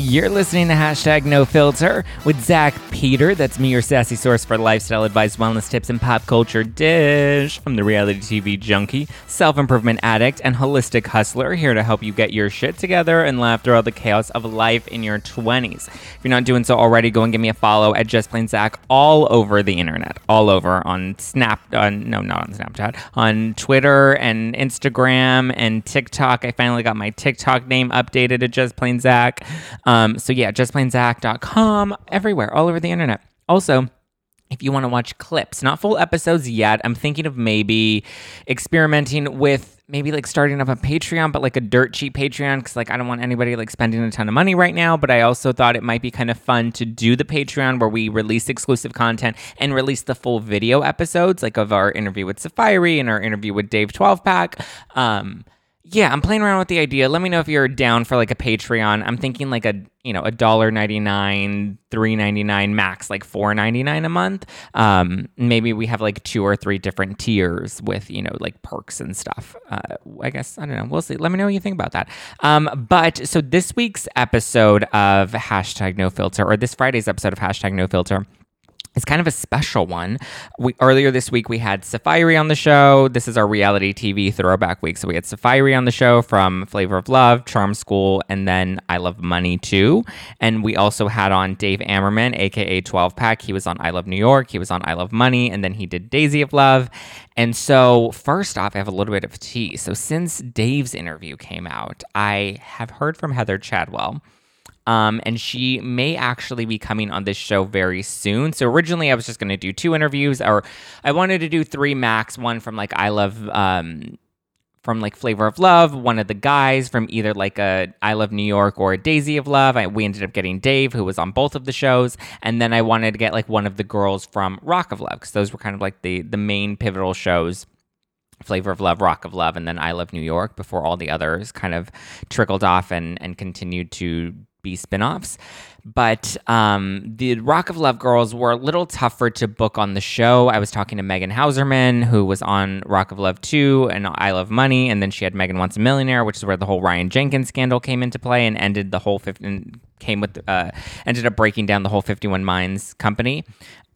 You're listening to hashtag no filter with Zach Peter. That's me, your sassy source for lifestyle advice, wellness tips, and pop culture dish. I'm the reality TV junkie, self improvement addict, and holistic hustler here to help you get your shit together and laugh through all the chaos of life in your 20s. If you're not doing so already, go and give me a follow at Just Plain Zach all over the internet, all over on Snap, on, no, not on Snapchat, on Twitter and Instagram and TikTok. I finally got my TikTok name updated to Just Plain Zach. Um, so yeah, justplainzach.com, everywhere, all over the internet. Also, if you want to watch clips, not full episodes yet, I'm thinking of maybe experimenting with maybe like starting up a Patreon, but like a dirt cheap Patreon because like I don't want anybody like spending a ton of money right now. But I also thought it might be kind of fun to do the Patreon where we release exclusive content and release the full video episodes, like of our interview with Safari and our interview with Dave 12 Pack. Um, yeah, I'm playing around with the idea. Let me know if you're down for like a Patreon. I'm thinking like a you know a dollar ninety nine, three ninety nine max, like four ninety nine a month. Um, maybe we have like two or three different tiers with you know like perks and stuff. Uh, I guess I don't know. We'll see. Let me know what you think about that. Um, but so this week's episode of hashtag No Filter, or this Friday's episode of hashtag No Filter it's kind of a special one. We earlier this week we had Safari on the show. This is our reality TV throwback week. So we had Safari on the show from Flavor of Love, Charm School, and then I Love Money too. And we also had on Dave Ammerman, aka 12 Pack. He was on I Love New York. He was on I Love Money, and then he did Daisy of Love. And so first off, I have a little bit of tea. So since Dave's interview came out, I have heard from Heather Chadwell um, and she may actually be coming on this show very soon. So originally I was just going to do two interviews, or I wanted to do three max. One from like I Love, um, from like Flavor of Love, one of the guys from either like a I Love New York or a Daisy of Love. I, we ended up getting Dave, who was on both of the shows, and then I wanted to get like one of the girls from Rock of Love because those were kind of like the the main pivotal shows. Flavor of Love, Rock of Love, and then I Love New York before all the others kind of trickled off and, and continued to be spin-offs but um, the rock of love girls were a little tougher to book on the show. I was talking to megan hauserman who was on rock of love 2 and i love money and then she had megan wants a millionaire which is where the whole ryan jenkins scandal came into play and ended the whole 50 came with uh, ended up breaking down the whole 51 minds company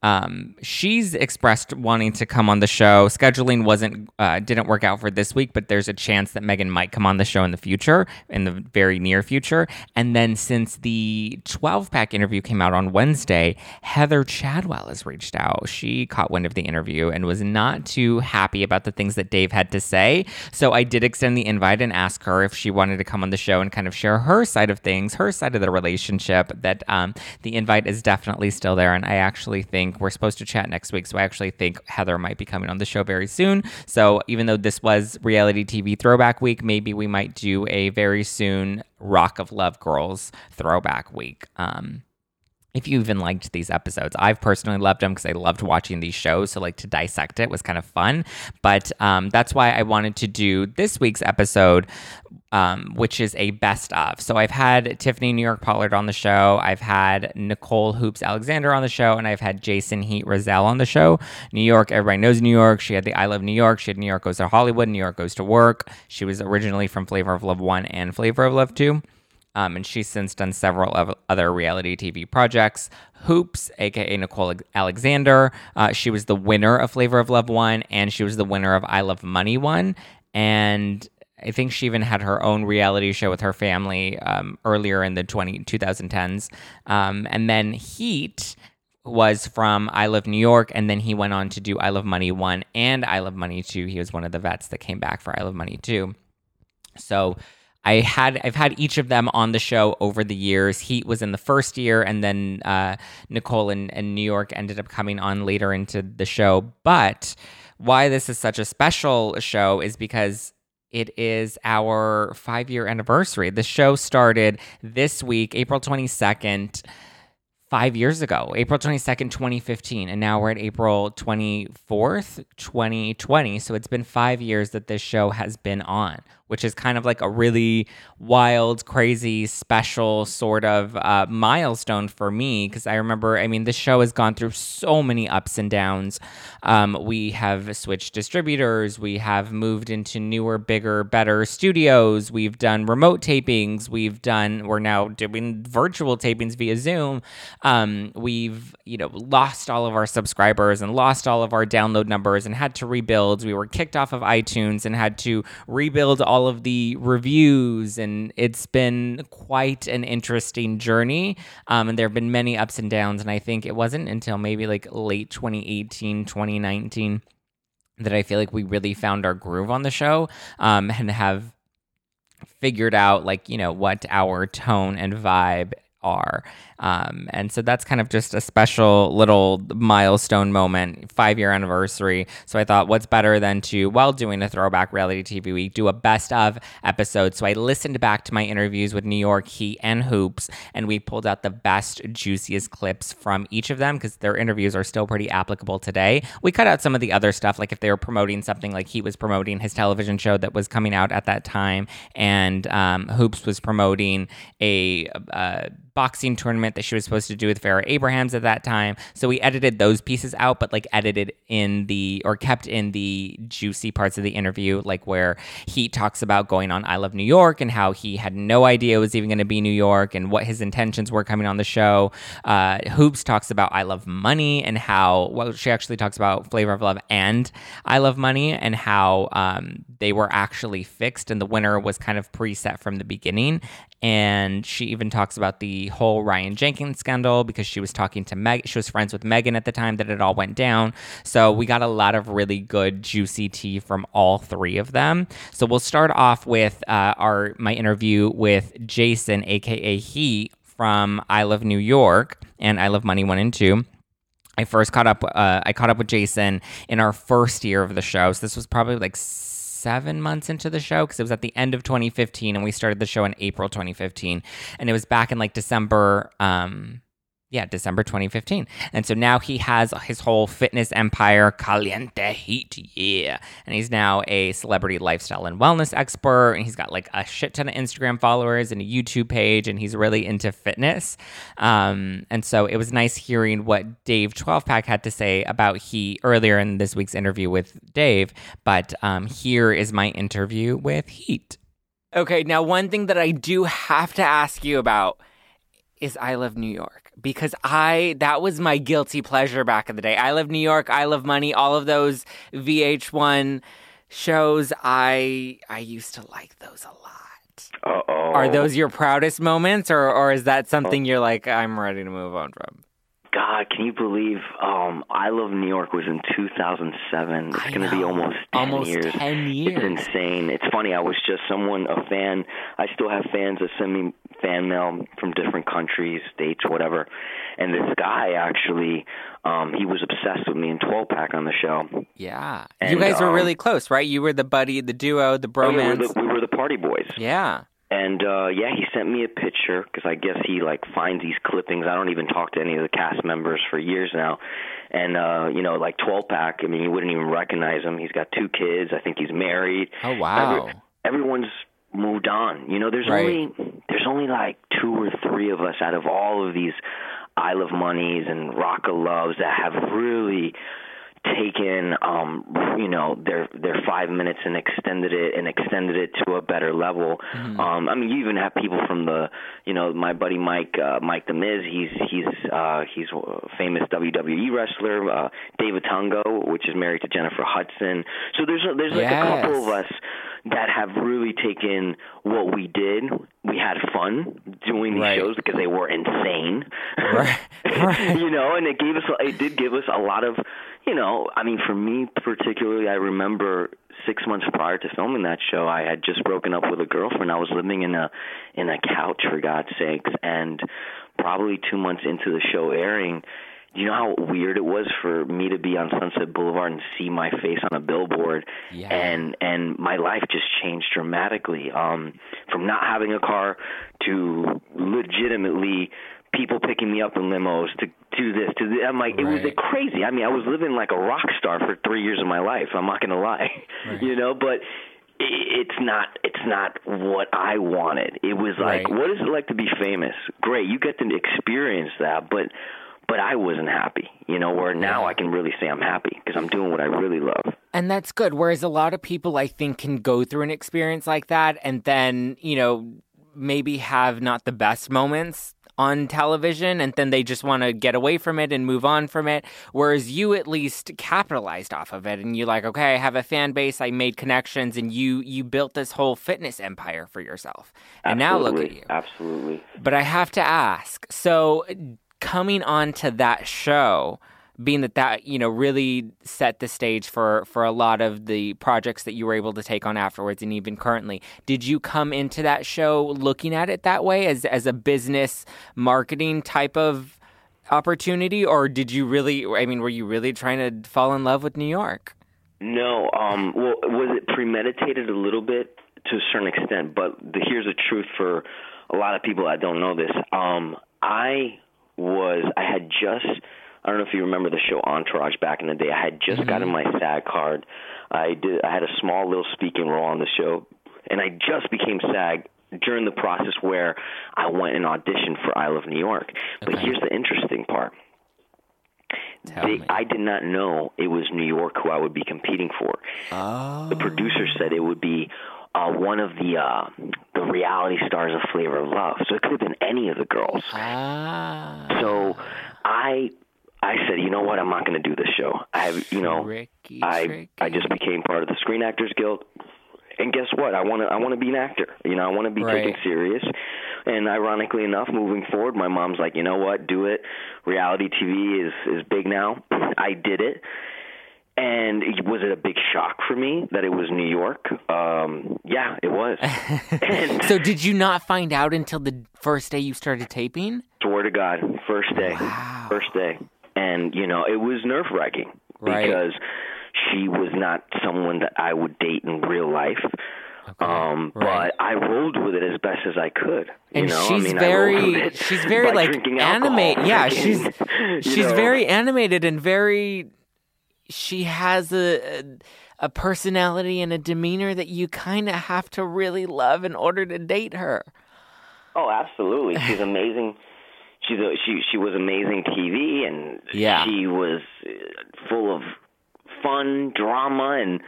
um, she's expressed wanting to come on the show. Scheduling wasn't uh, didn't work out for this week, but there's a chance that Megan might come on the show in the future, in the very near future. And then since the 12 pack interview came out on Wednesday, Heather Chadwell has reached out. She caught wind of the interview and was not too happy about the things that Dave had to say. So I did extend the invite and ask her if she wanted to come on the show and kind of share her side of things, her side of the relationship. That um, the invite is definitely still there, and I actually think think we're supposed to chat next week. So I actually think Heather might be coming on the show very soon. So even though this was reality TV throwback week, maybe we might do a very soon Rock of Love Girls throwback week. Um, if you even liked these episodes. I've personally loved them because I loved watching these shows. So, like, to dissect it was kind of fun. But um, that's why I wanted to do this week's episode, um, which is a best of. So, I've had Tiffany New York Pollard on the show. I've had Nicole Hoops Alexander on the show. And I've had Jason Heat Roselle on the show. New York, everybody knows New York. She had the I Love New York. She had New York Goes to Hollywood. New York Goes to Work. She was originally from Flavor of Love 1 and Flavor of Love 2. Um, and she's since done several other reality TV projects. Hoops, aka Nicole Alexander, uh, she was the winner of Flavor of Love 1, and she was the winner of I Love Money 1. And I think she even had her own reality show with her family um, earlier in the 20, 2010s. Um, and then Heat was from I Love New York, and then he went on to do I Love Money 1 and I Love Money 2. He was one of the vets that came back for I Love Money 2. So I had I've had each of them on the show over the years. Heat was in the first year, and then uh, Nicole and, and New York ended up coming on later into the show. But why this is such a special show is because it is our five year anniversary. The show started this week, April 22nd five years ago, April 22nd, 2015. And now we're at April 24th, 2020. So it's been five years that this show has been on, which is kind of like a really wild, crazy, special sort of uh, milestone for me. Because I remember, I mean, this show has gone through so many ups and downs. Um, we have switched distributors, we have moved into newer, bigger, better studios, we've done remote tapings, we've done, we're now doing virtual tapings via Zoom. Um, we've, you know, lost all of our subscribers and lost all of our download numbers and had to rebuild. We were kicked off of iTunes and had to rebuild all all of the reviews, and it's been quite an interesting journey. Um, and there have been many ups and downs. And I think it wasn't until maybe like late 2018, 2019 that I feel like we really found our groove on the show um, and have figured out like you know what our tone and vibe are um, and so that's kind of just a special little milestone moment, five year anniversary. So I thought, what's better than to, while doing a throwback reality TV week, do a best of episode. So I listened back to my interviews with New York Heat and Hoops, and we pulled out the best, juiciest clips from each of them because their interviews are still pretty applicable today. We cut out some of the other stuff, like if they were promoting something like Heat was promoting his television show that was coming out at that time, and um, Hoops was promoting a, a boxing tournament that she was supposed to do with Farrah Abrahams at that time. So we edited those pieces out, but like edited in the or kept in the juicy parts of the interview, like where he talks about going on I Love New York and how he had no idea it was even going to be New York and what his intentions were coming on the show. Uh, Hoops talks about I Love Money and how, well, she actually talks about Flavor of Love and I Love Money and how um, they were actually fixed and the winner was kind of preset from the beginning. And she even talks about the whole Ryan Jenkins scandal because she was talking to Meg. She was friends with Megan at the time that it all went down. So we got a lot of really good, juicy tea from all three of them. So we'll start off with uh, our my interview with Jason, aka Heat, from I Love New York and I Love Money One and Two. I first caught up. Uh, I caught up with Jason in our first year of the show. So this was probably like seven months into the show because it was at the end of 2015 and we started the show in April 2015. And it was back in like December. Um, yeah, December 2015. And so now he has his whole fitness empire, Caliente Heat, yeah. And he's now a celebrity lifestyle and wellness expert. And he's got like a shit ton of Instagram followers and a YouTube page, and he's really into fitness. Um, and so it was nice hearing what Dave 12 Pack had to say about he earlier in this week's interview with Dave. But um, here is my interview with Heat. Okay, now one thing that I do have to ask you about is I Love New York because I that was my guilty pleasure back in the day. I Love New York, I Love Money, all of those VH1 shows. I I used to like those a lot. Uh-oh. Are those your proudest moments, or or is that something uh, you're like I'm ready to move on from? God, can you believe um, I Love New York was in 2007? It's going to be almost 10 almost years. 10 years. It's insane. It's funny. I was just someone, a fan. I still have fans that send me fan mail from different countries, states, whatever. And this guy actually, um, he was obsessed with me in 12 pack on the show. Yeah. And, you guys were um, really close, right? You were the buddy, the duo, the Oh, yeah, we, bromance. were the, we were the party boys. yeah. And uh yeah, he sent me a picture because I guess he like finds these clippings. I don't even talk to any of the cast members for years now. And uh, you know, like 12 pack. I mean, you wouldn't even recognize him. He's got two kids. I think he's married. Oh wow. Every- everyone's moved on. You know, there's Right. only there's only like two or three of us out of all of these I Love Moneys and Rock of Loves that have really taken um you know their their five minutes and extended it and extended it to a better level um i mean you even have people from the you know my buddy mike uh mike the miz he's he's uh he's a famous wwe wrestler uh david otunga which is married to jennifer hudson so there's a, there's like a couple of us that have really taken what we did we had fun doing these Right. shows because they were insane Right. Right. you know, and it gave us, it did give us a lot of, you know, I mean, for me particularly, I remember six months prior to filming that show, I had just broken up with a girlfriend. I was living in a, in a couch for God's sakes, and probably two months into the show airing, you know how weird it was for me to be on Sunset Boulevard and see my face on a billboard, Yeah. and and my life just changed dramatically. Um, from not having a car to legitimately people picking me up in limos to do this to the, I'm like it was Right. crazy. I mean, I was living like a rock star for 3 years of my life. I'm not going to lie. Right. You know, but it's not it's not what I wanted. It was like, Right. what is it like to be famous? Great, you get to experience that, but but I wasn't happy. You know, where now I can really say I'm happy because I'm doing what I really love. And that's good. Whereas a lot of people, I think, can go through an experience like that and then, you know, maybe have not the best moments on television and then they just want to get away from it and move on from it. Whereas you at least capitalized off of it and you're like, okay, I have a fan base, I made connections, and you you built this whole fitness empire for yourself. And now look at you. Absolutely. But I have to ask. So coming on to that show, being that that you know really set the stage for for a lot of the projects that you were able to take on afterwards, and even currently, did you come into that show looking at it that way as as a business marketing type of opportunity, or did you really? I mean, were you really trying to fall in love with New York? No, um, well, was it premeditated a little bit to a certain extent? But the, here's the truth for a lot of people that don't know this. Um, I was, I had just, I don't know if you remember the show Entourage back in the day. I had just gotten my SAG card. I did, I had a small little speaking role on the show, and I just became SAG during the process where I went and auditioned for I Love New York. But Okay. here's the interesting part. They. I did not know it was New York who I would be competing for. oh, The producer said it would be uh, one of the uh, the reality stars of Flavor of Love, so it could have been any of the girls. ah, So I I said, you know what, I'm not going to do this show. I have, you know, tricky, I. I just became part of the Screen Actors Guild, and guess what? I want to I want to be an actor. You know, I want to be Right. taken serious. And ironically enough, moving forward, my mom's like, you know what, do it. Reality TV is is big now. I did it. And was it a big shock for me that it was New York? Um, yeah, it was. and So did you not find out until the first day you started taping? swear to God, first day, Wow. first day, and you know it was nerve wracking Right. because she was not someone that I would date in real life. Um, right. but I rolled with it as best as I could. You and know, she's I mean, I rolled with very she's very like drinking alcohol, animate yeah she's drinking, you she's know. very animated and very she has a a, a personality and a demeanor that you kind of have to really love in order to date her Oh, absolutely. She's amazing. She's a, she she was amazing TV, and Yeah. she was uh, full of fun, drama, and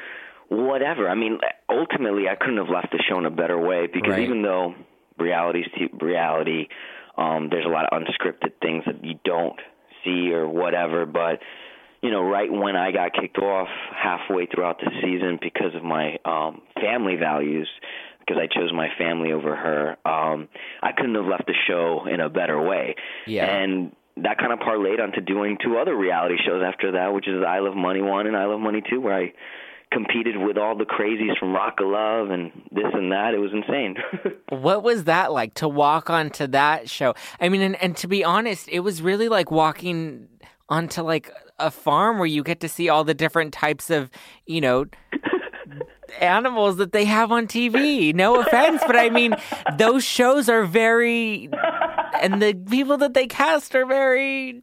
whatever. I mean, ultimately, I couldn't have left the show in a better way because Right. even though reality's t- reality, um, there's a lot of unscripted things that you don't see or whatever, but you know, right when I got kicked off halfway throughout the season because of my um family values, because I chose my family over her, um, I couldn't have left the show in a better way. Yeah. And that kind of parlayed onto doing two other reality shows after that, which is I Love Money One and I Love Money Two, where I competed with all the crazies from Rock of Love and this and that. It was insane. what was that like to walk onto that show i mean and, and to be honest it was really like walking onto like a farm where you get to see all the different types of you know animals that they have on TV. No offense, but I mean, those shows are very, and the people that they cast are very,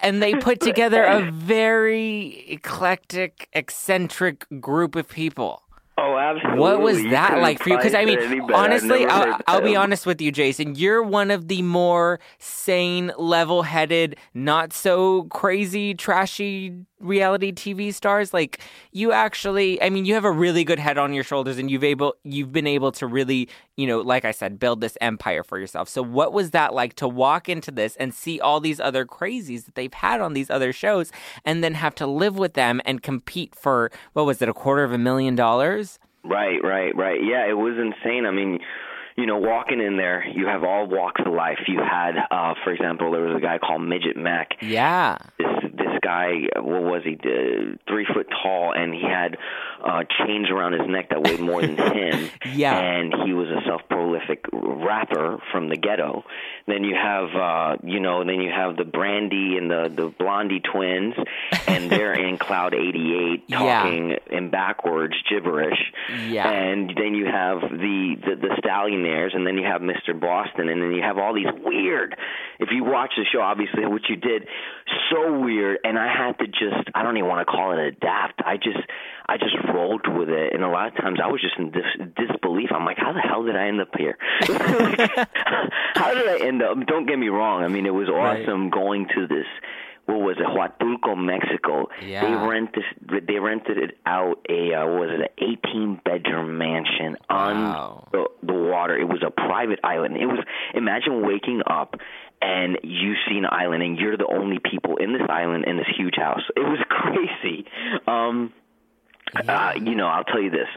and they put together a very eclectic, eccentric group of people. oh, absolutely. What was that like for you? Because I mean, it any better. I've honestly, I'll, I'll be honest with you, Jason. You're one of the more sane, level-headed, not so crazy, trashy reality TV stars. Like you actually, I mean, you have a really good head on your shoulders, and you've able, you've been able to really, you know, like I said, build this empire for yourself. So, what was that like to walk into this and see all these other crazies that they've had on these other shows, and then have to live with them and compete for what was it, a quarter of a million dollars? Right, right, right. Yeah, it was insane. I mean, you know, walking in there, you have all walks of life. You had, uh, for example, there was a guy called Midget Mac. Yeah. This guy, what was he? Uh, three foot tall, and he had uh, chains around his neck that weighed more than him. Yeah. And he was prolific rapper from the ghetto. Then you have, uh, you know, then you have the Brandy and the the Blondie twins, and they're in Cloud 88 talking Yeah. in backwards gibberish. Yeah. And then you have the, the the Stallionaires, and then you have Mr. Boston, and then you have all these weird. If you watch the show, obviously, what you did, so weird, and I had to just. I don't even want to call it adapt. I just. I just rolled with it, and a lot of times I was just in dis- disbelief. I'm like, how the hell did I end up here? Like, how did I end up? Don't get me wrong. I mean, it was Right. awesome going to this. What was it? Huatulco, Mexico. Yeah. They rented. They rented it out. A uh, what was it? An 18 bedroom mansion on Wow. the, the water. It was a private island. It was. Imagine waking up and you see an island, and you're the only people in this island in this huge house. It was crazy. Um, uh, you know, I'll tell you this.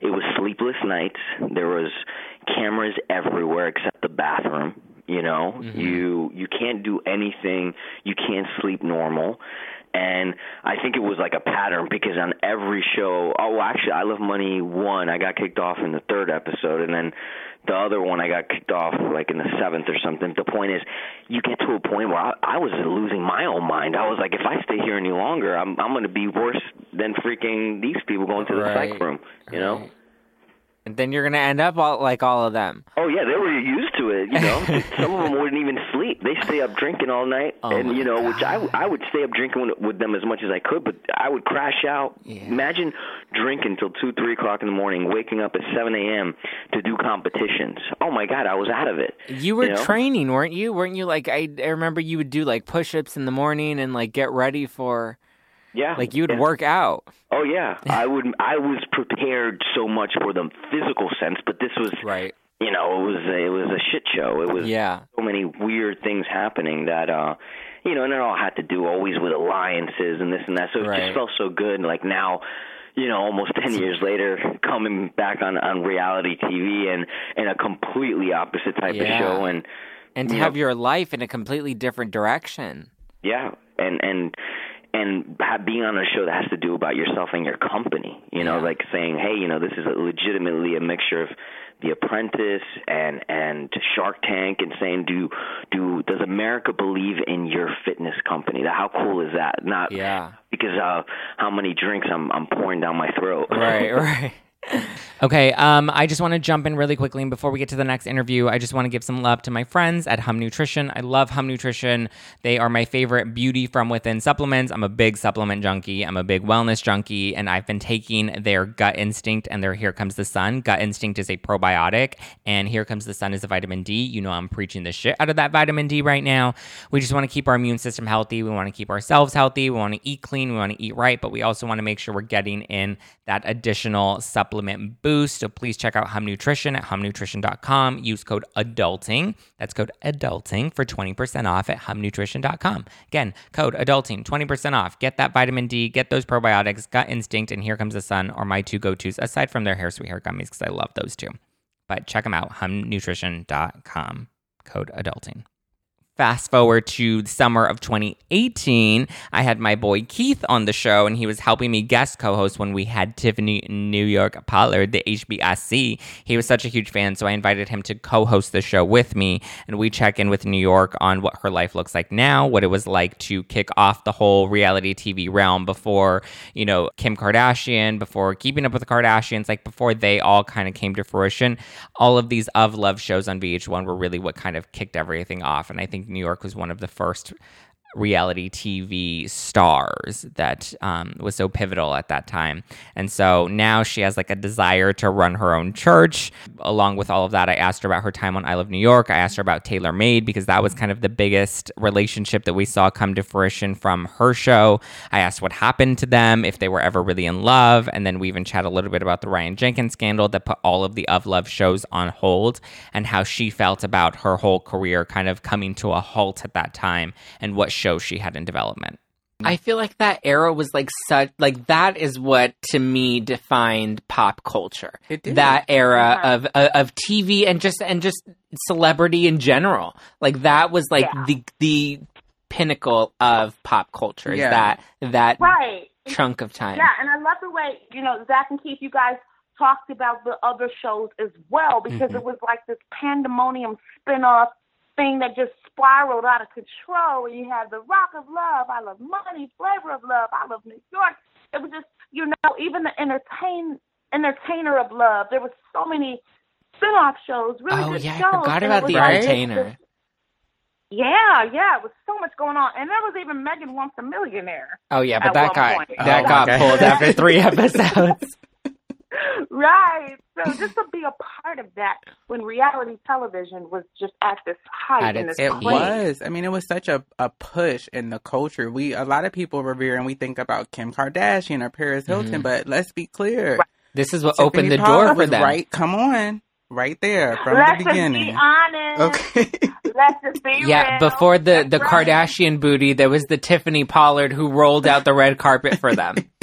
It was sleepless nights. There was cameras everywhere except the bathroom. You know, you you can't do anything. You can't sleep normal. And I think it was like a pattern because on every show, oh, well, actually, I Love Money one, I got kicked off in the third episode, and then the other one I got kicked off like in the seventh or something. The point is, you get to a point where I, I was losing my own mind. I was like, if I stay here any longer, I'm I'm going to be worse than freaking these people going to the Right. psych room. You know? Right. And then you're gonna end up all, like all of them. Oh yeah, they were used to it. You know, some of them wouldn't even sleep. They stay up drinking all night, Oh, and you know, which I I would stay up drinking with, them as much as I could, but I would crash out. Yeah. Imagine drinking till two, three o'clock in the morning, waking up at seven a.m. to do competitions. Oh my God, I was out of it. You were know? training, weren't you? Weren't you like I, I remember you would do like push-ups in the morning and like get ready for Yeah, like you would yeah. work out. Oh yeah, I would. I was prepared so much for the physical sense, but this was, Right. you know, it was a, it was a shit show. It was Yeah. so many weird things happening that uh you know and it all had to do always with alliances and this and that so it Right. just felt so good like now you know almost 10 years later coming back on on reality TV and and a completely opposite type Yeah. of show and And to Yeah. have your life in a completely different direction. yeah and and and ha- being on a show that has to do about yourself and your company you know Yeah. like saying hey you know this is a legitimately a mixture of the apprentice and and shark tank and saying do do does america believe in your fitness company how cool is that not Yeah. because uh how many drinks i'm i'm pouring down my throat Right, right. Okay, um, I just want to jump in really quickly, and before we get to the next interview, I just want to give some love to my friends at Hum Nutrition. I love Hum Nutrition. They are my favorite beauty from within supplements. I'm a big supplement junkie. I'm a big wellness junkie, and I've been taking their Gut Instinct and their Here Comes the Sun. Gut Instinct is a probiotic, and Here Comes the Sun is a vitamin D. You know, I'm preaching the shit out of that vitamin D right now. We just want to keep our immune system healthy. We want to keep ourselves healthy. We want to eat clean. We want to eat right, but we also want to make sure we're getting in that additional supplement boost. So please check out Hum Nutrition at humnutrition.com. Use code ADULTING. That's code ADULTING for 20% off at humnutrition.com. Again, code ADULTING, 20% off. Get that vitamin D, get those probiotics, Gut Instinct, and Here Comes the Sun are my two go tos, aside from their Hair Sweet Hair Gummies, because I love those too. But check them out, humnutrition.com. Code ADULTING. Fast forward to the summer of 2018, I had my boy Keith on the show, and he was helping me guest co host when we had Tiffany New York Pollard, the HBIC. He was such a huge fan, so I invited him to co host the show with me, and we check in with New York on what her life looks like now, what it was like to kick off the whole reality TV realm before, you know, Kim Kardashian, before Keeping Up with the Kardashians, like before they all kind of came to fruition. All of these of love shows on VH1 were really what kind of kicked everything off, and I think New York was one of the first reality TV stars that um, was so pivotal at that time. And so now she has like a desire to run her own church. Along with all of that, I asked her about her time on I Love New York. I asked her about Taylor Made because that was kind of the biggest relationship that we saw come to fruition from her show. I asked what happened to them, if they were ever really in love. And then we even chat a little bit about the Ryan Jenkins scandal that put all of the Of Love shows on hold and how she felt about her whole career kind of coming to a halt at that time and what shows she had in development. I feel like that era was like such like that is what to me defined pop culture. It did. That era of of of TV and just and just celebrity in general. Like that was like Yeah. the the pinnacle of pop culture. Is Yeah. that that Right. chunk of time? Yeah, and I love the way, you know, Zach and Keith, you guys talked about the other shows as well because Mhm. it was like this pandemonium spin-off thing that just spiraled out of control. And you had the Rock of Love, I Love Money, Flavor of Love, I Love New York. It was just, you know, even the entertain entertainer of love. There was so many spin-off shows, really Oh good yeah, shows. I forgot about the like- entertainer. Yeah, yeah, it was so much going on, and there was even Megan Wants a Millionaire. Oh yeah, but that one got point. that Oh, got okay. pulled after three episodes. right. So just to be a part of that when reality television was just at this height At and its this It place. was. I mean, it was such a, a push in the culture. We a lot of people revere and we think about Kim Kardashian or Paris Hilton, Mhm. but let's be clear. This is what Tiffany opened the Pollard door for was them. Right, come on, right there from Let's the just be beginning. honest. Okay. Let's just be Yeah, real. before the That's the right. Kardashian booty, there was the Tiffany Pollard who rolled out the red carpet for them.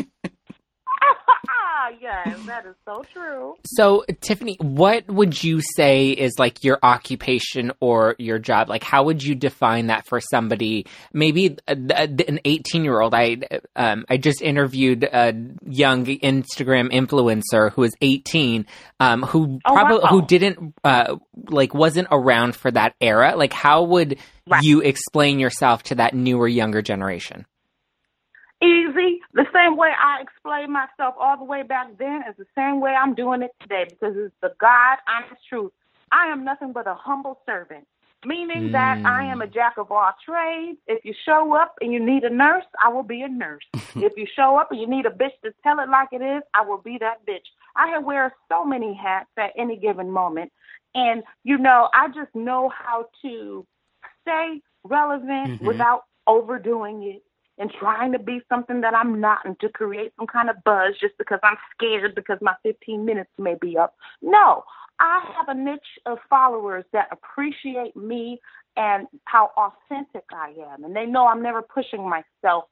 yes, that is so true. So, Tiffany, what would you say is like your occupation or your job? Like, how would you define that for somebody? Maybe a- a- an eighteen-year-old. I um, I just interviewed a young Instagram influencer who is eighteen, um, who Oh, probably wow. who didn't uh, like wasn't around for that era. Like, how would Right. you explain yourself to that newer, younger generation? Easy. The same way I explained myself all the way back then is the same way I'm doing it today because it's the God honest truth. I am nothing but a humble servant, meaning that I am a jack of all trades. If you show up and you need a nurse, I will be a nurse. if you show up and you need a bitch to tell it like it is, I will be that bitch. I wear so many hats at any given moment. And, you know, I just know how to stay relevant Mhm. without overdoing it and trying to be something that I'm not and to create some kind of buzz just because I'm scared because my 15 minutes may be up. No, I have a niche of followers that appreciate me and how authentic I am. And they know I'm never pushing myself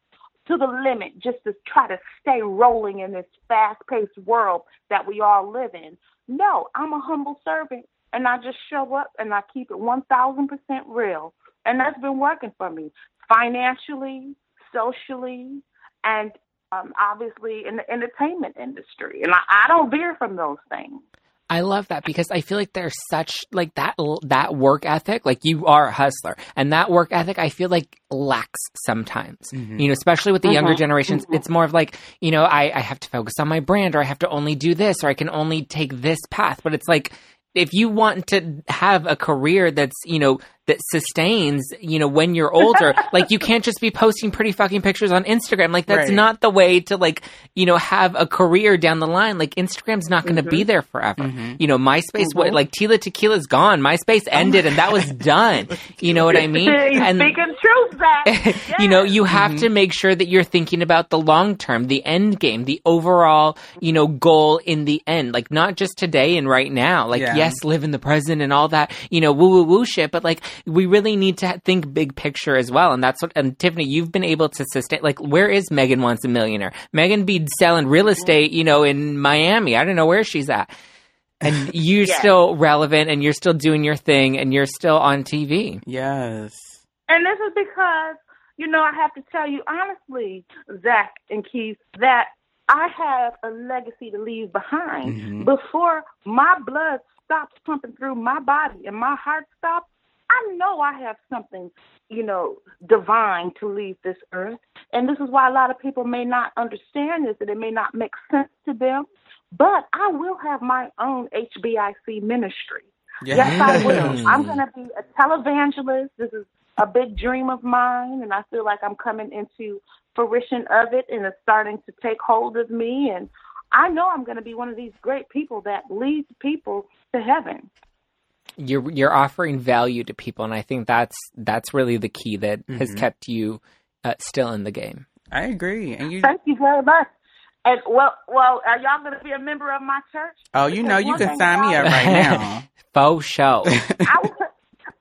to the limit just to try to stay rolling in this fast paced world that we all live in. No, I'm a humble servant and I just show up and I keep it 1000% real. And that's been working for me financially, socially, and um, obviously in the entertainment industry. And I, I don't veer from those things. I love that because I feel like there's such like that that work ethic. Like you are a hustler, and that work ethic I feel like lacks sometimes. Mhm. You know, especially with the younger Mhm. generations, Mhm. it's more of like you know I I have to focus on my brand, or I have to only do this, or I can only take this path. But it's like if you want to have a career that's you know that sustains you know when you're older like you can't just be posting pretty fucking pictures on instagram like that's Right. not the way to like you know have a career down the line like instagram's not going to be there forever Mhm. you know myspace what Mhm. like tila tequila's gone myspace ended and that was done you know what i mean and speaking truth, Zach. you know, you have Mhm. to make sure that you're thinking about the long term, the end game, the overall, you know, goal in the end. Like not just today and right now. Like Yeah. yes, live in the present and all that, you know, woo woo woo shit. But like we really need to think big picture as well. And that's what. And Tiffany, you've been able to sustain. Like where is Megan Wants a Millionaire? Megan be selling real estate, you know, in Miami. I don't know where she's at. And you're Yes. still relevant, and you're still doing your thing, and you're still on TV. Yes. And this is because, you know, I have to tell you honestly, Zach and Keith, that I have a legacy to leave behind. Mhm. Before my blood stops pumping through my body and my heart stops, I know I have something, you know, divine to leave this earth. And this is why a lot of people may not understand this and it may not make sense to them. But I will have my own HBIC ministry. Yes, I will. I'm going to be a televangelist. This is a big dream of mine, and I feel like I'm coming into fruition of it, and it's starting to take hold of me. And I know I'm going to be one of these great people that leads people to heaven. You're you're offering value to people and i think that's that's really the key that has Mhm. kept you uh, still in the game I agree. And you Thank you very much. And well, well, are y'all going to be a member of my church? Oh, you know you can sign me up right now. faux show I,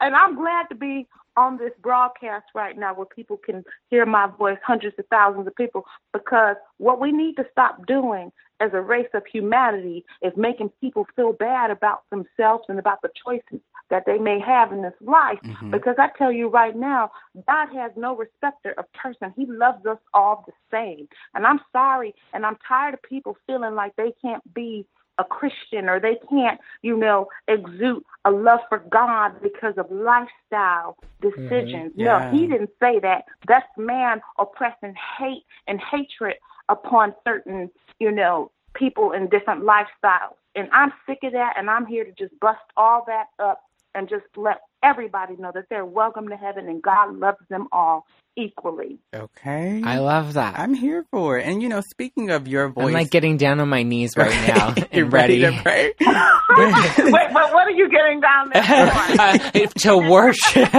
and I'm glad to be on this broadcast right now where people can hear my voice, hundreds of thousands of people, because what we need to stop doing as a race of humanity is making people feel bad about themselves and about the choices that they may have in this life. Mhm. Because I tell you right now, God has no respecter of person. He loves us all the same. And I'm sorry, and I'm tired of people feeling like they can't be a Christian or they can't, you know, exude a love for God because of lifestyle decisions. Mm-hmm. Yeah. No, he didn't say that. That's man oppressing hate and hatred upon certain, you know, people in different lifestyles. And I'm sick of that and I'm here to just bust all that up and just let everybody know that they're welcome to heaven and God loves them all equally. Okay. I love that. I'm here for it. And you know, speaking of your voice, I'm like getting down on my knees right now you and ready, to pray. Wait, but what are you getting down there for? Uh, to worship.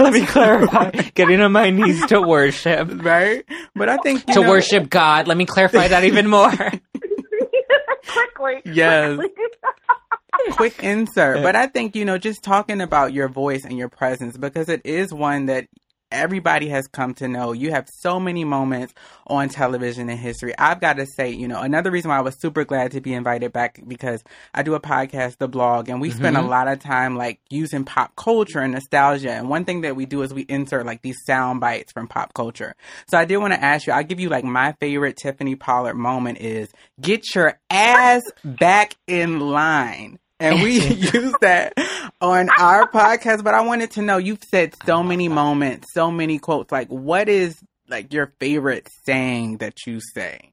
Let me clarify. Getting on my knees to worship. right? But I think To know- worship God. Let me clarify that even more. quickly. Yes. quickly. Quick insert. But I think, you know, just talking about your voice and your presence, because it is one that everybody has come to know. You have so many moments on television in history. I've got to say, you know, another reason why I was super glad to be invited back because I do a podcast, the blog, and we spend a mm-hmm. lot of time like using pop culture and nostalgia. And one thing that we do is we insert like these sound bites from pop culture. So I did want to ask you, I'll give you like my favorite Tiffany Pollard moment is get your ass back in line. And we use that on our podcast, but I wanted to know you've said so many moments, so many quotes. Like, what is like your favorite saying that you say?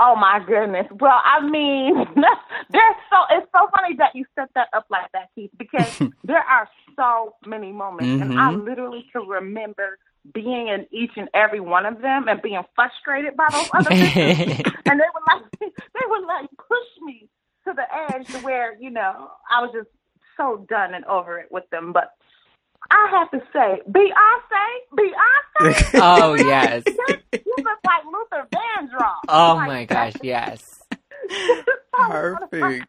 Oh my goodness. Well, I mean, there's so it's so funny that you set that up like that, Keith, because there are so many moments, and I Mhm. literally can remember being in each and every one of them and being frustrated by those other people, and they would like they would like push me to the edge to where you know I was just so done and over it with them, but. I have to say, Beyonce, Beyonce, oh, yes. you look like Luther Vandross. Oh Like, my gosh, yes. Perfect.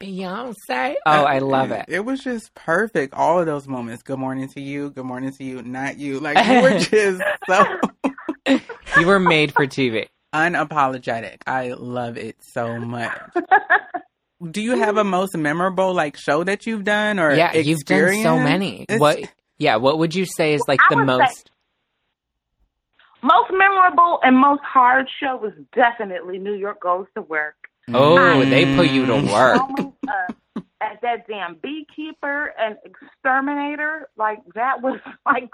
Beyonce. Oh, I love it. It was just perfect. All of those moments. Good morning to you. Good morning to you. Not you. Like you were just so You were made for TV. Unapologetic. I love it so much. Do you have a most memorable like show that you've done or Yeah, you've done so many. It's- What? Yeah, what would you say is like I the most? Most memorable and most hard show was definitely New York Goes to Work. Oh, they put you to work. Showing, uh, as that damn beekeeper and exterminator, like that was like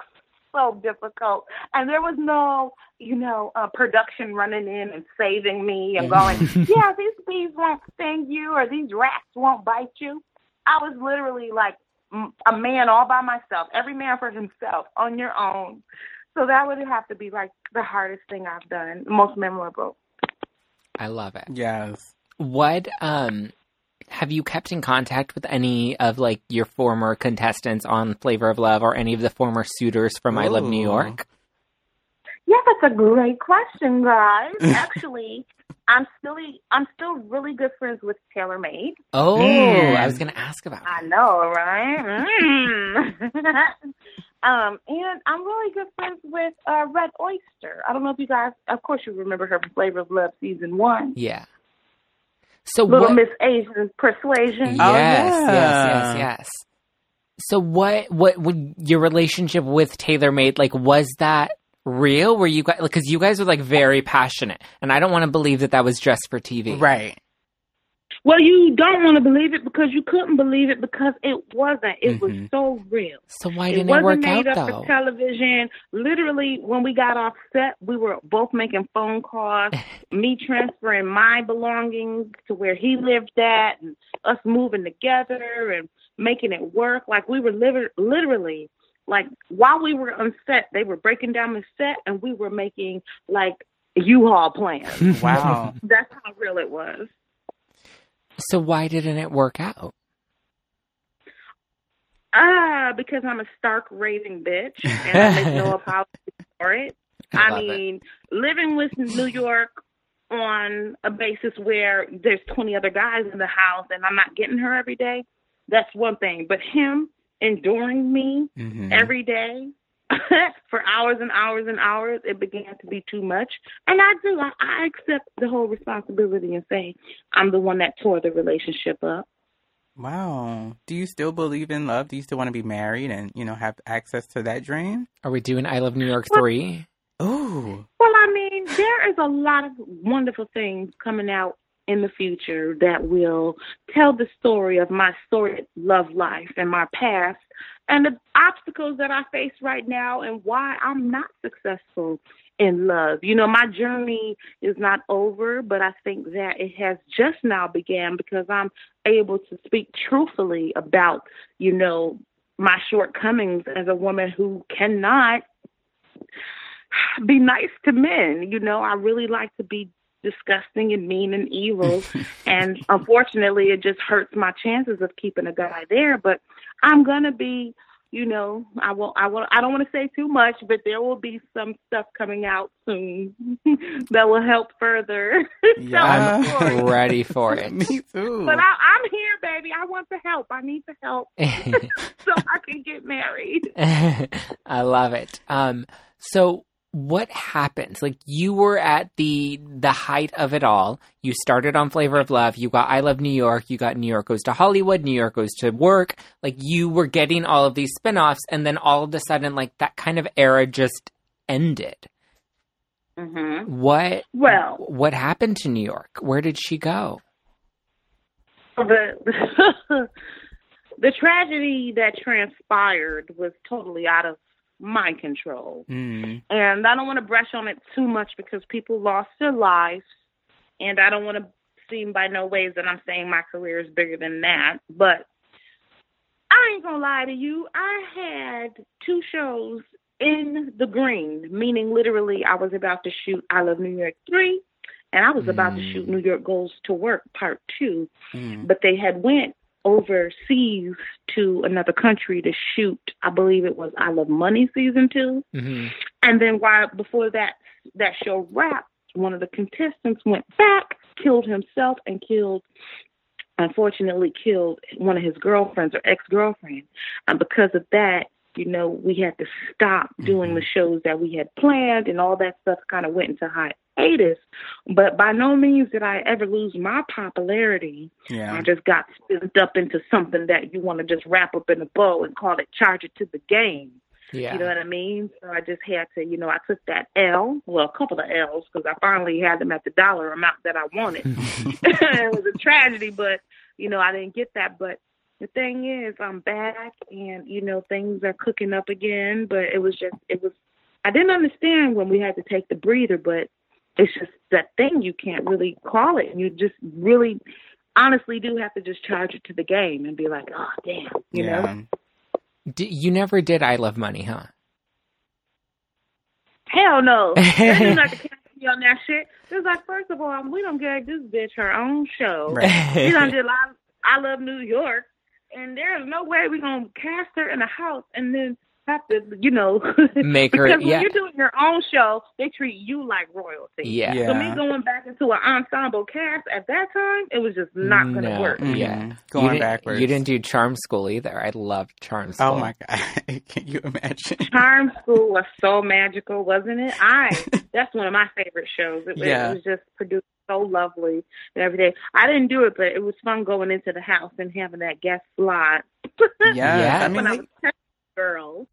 so difficult. And there was no, you know, uh, production running in and saving me and going, yeah, these bees won't sting you or these rats won't bite you. I was literally like a man all by myself, every man for himself, on your own. So that would have to be like the hardest thing I've done, most memorable. I love it. Yes. What um have you kept in contact with any of like your former contestants on Flavor of Love or any of the former suitors from I Love New York? Yeah, that's a great question, guys. Actually, I'm still I'm still really good friends with Taylor Made. Oh, Mm. I was gonna ask about I know, right? Mm. um, and I'm really good friends with uh, Red Oyster. I don't know if you guys, of course, you remember her from Flavor of Love season one. Yeah. So Little what Miss Asian Persuasion. Yes, Oh, yes, yeah. yes, yes. So what what would your relationship with Taylor made like was that real? Were you guys because you guys were like very passionate, and I don't want to believe that that was just for TV. Right. Well, you don't want to believe it because you couldn't believe it because it wasn't. It was Mhm. so real. So why didn't it, wasn't work made out up though? for television. Literally, when we got off set, we were both making phone calls. me transferring my belongings to where he lived at, and us moving together and making it work. Like we were liver- literally, like while we were on set, they were breaking down the set, and we were making like U-Haul plans. Wow. That's how real it was. So why didn't it work out? Ah, because I'm a stark raving bitch, and I make no apology for it. I I, love it. mean, living with New York on a basis where there's 20 other guys in the house and I'm not getting her every day, that's one thing. But him enduring me Mhm. every day for hours and hours and hours, it began to be too much. And I do, I, I accept the whole responsibility and say I'm the one that tore the relationship up. Wow. Do you still believe in love? Do you still want to be married and, you know, have access to that dream? Are we doing I Love New York Well- three? Ooh. Well, I mean, there is a lot of wonderful things coming out in the future that will tell the story of my sordid love life and my past and the obstacles that I face right now and why I'm not successful in love. You know, my journey is not over, but I think that it has just now began because I'm able to speak truthfully about, you know, my shortcomings as a woman who cannot be nice to men. You know, I really like to be disgusting and mean and evil. and unfortunately, it just hurts my chances of keeping a guy there. But I'm going to be you know, I won't, I will, I don't want to say too much, but there will be some stuff coming out soon that will help further. Yeah, I'm ready for it. Me too. But I, I'm here, baby. I want the help. I need the help so I can get married. I love it. Um, so what happens? Like you were at the the height of it all. You started on Flavor of Love. You got I Love New York. You got New York Goes to Hollywood. New York Goes to Work. Like you were getting all of these spinoffs, and then all of a sudden, like that kind of era just ended. Mm-hmm. What? Well, what happened to New York? Where did she go? The the tragedy that transpired was totally out of my control. Mm. And I don't want to brush on it too much because people lost their lives. And I don't want to seem by no ways that I'm saying my career is bigger than that. But I ain't going to lie to you. I had two shows in the green, meaning literally I was about to shoot I Love New York 3 and I was about to shoot mm. New York Goes to Work Part 2. Mm. But they had went overseas to another country to shoot. I believe it was I Love Money season 2 mm-hmm. and then while before that that show wrapped, one of the contestants went back, killed himself, and killed. Unfortunately, killed one of his girlfriends or ex girlfriend, and because of that, you know, we had to stop doing mm-hmm. the shows that we had planned, and all that stuff kind of went into hiatus. But by no means did I ever lose my popularity. Yeah. I just got spent up into something that you want to just wrap up in a bow and call it charge it to the game. Yeah. You know what I mean? So I just had to, you know, I took that L, well, a couple of L's, because I finally had them at the dollar amount that I wanted. it was a tragedy, but, you know, I didn't get that. But the thing is, I'm back and, you know, things are cooking up again. But it was just, it was, I didn't understand when we had to take the breather, but it's just that thing you can't really call it. And you just really, honestly do have to just charge it to the game and be like, oh, damn, you yeah. know? D- you never did I Love Money, huh? Hell no. To me on that shit. It's like, first of all, we don't get this bitch her own show. Right. She done did I, I Love New York and there's no way we're gonna cast her in a house and then have to, you know, make her. because when yeah. you're doing your own show, they treat you like royalty. Yeah. yeah. So me going back into an ensemble cast at that time, it was just not going to no. work. Mm-hmm. Yeah, going you backwards. You didn't do Charm School either. I loved Charm School. Oh my god! Can you imagine? Charm School was so magical, wasn't it? I that's one of my favorite shows. It, yeah. it was just produced so lovely and every day. I didn't do it, but it was fun going into the house and having that guest slot. yeah, yeah. I mean, when I was girls.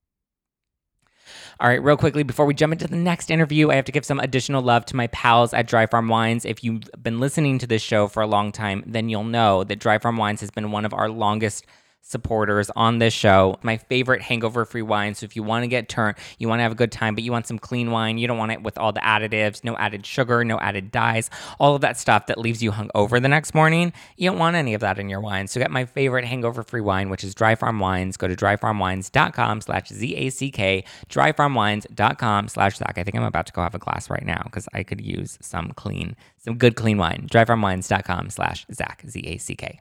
All right, real quickly before we jump into the next interview, I have to give some additional love to my pals at Dry Farm Wines. If you've been listening to this show for a long time, then you'll know that Dry Farm Wines has been one of our longest supporters on this show. My favorite hangover free wine. So if you want to get turned, you want to have a good time, but you want some clean wine, you don't want it with all the additives, no added sugar, no added dyes, all of that stuff that leaves you hungover the next morning. You don't want any of that in your wine. So get my favorite hangover free wine, which is Dry Farm Wines. Go to dryfarmwines.com slash Z-A-C-K, dryfarmwines.com slash Zach. I think I'm about to go have a glass right now because I could use some clean, some good clean wine. Dryfarmwines.com slash Zach, Z-A-C-K.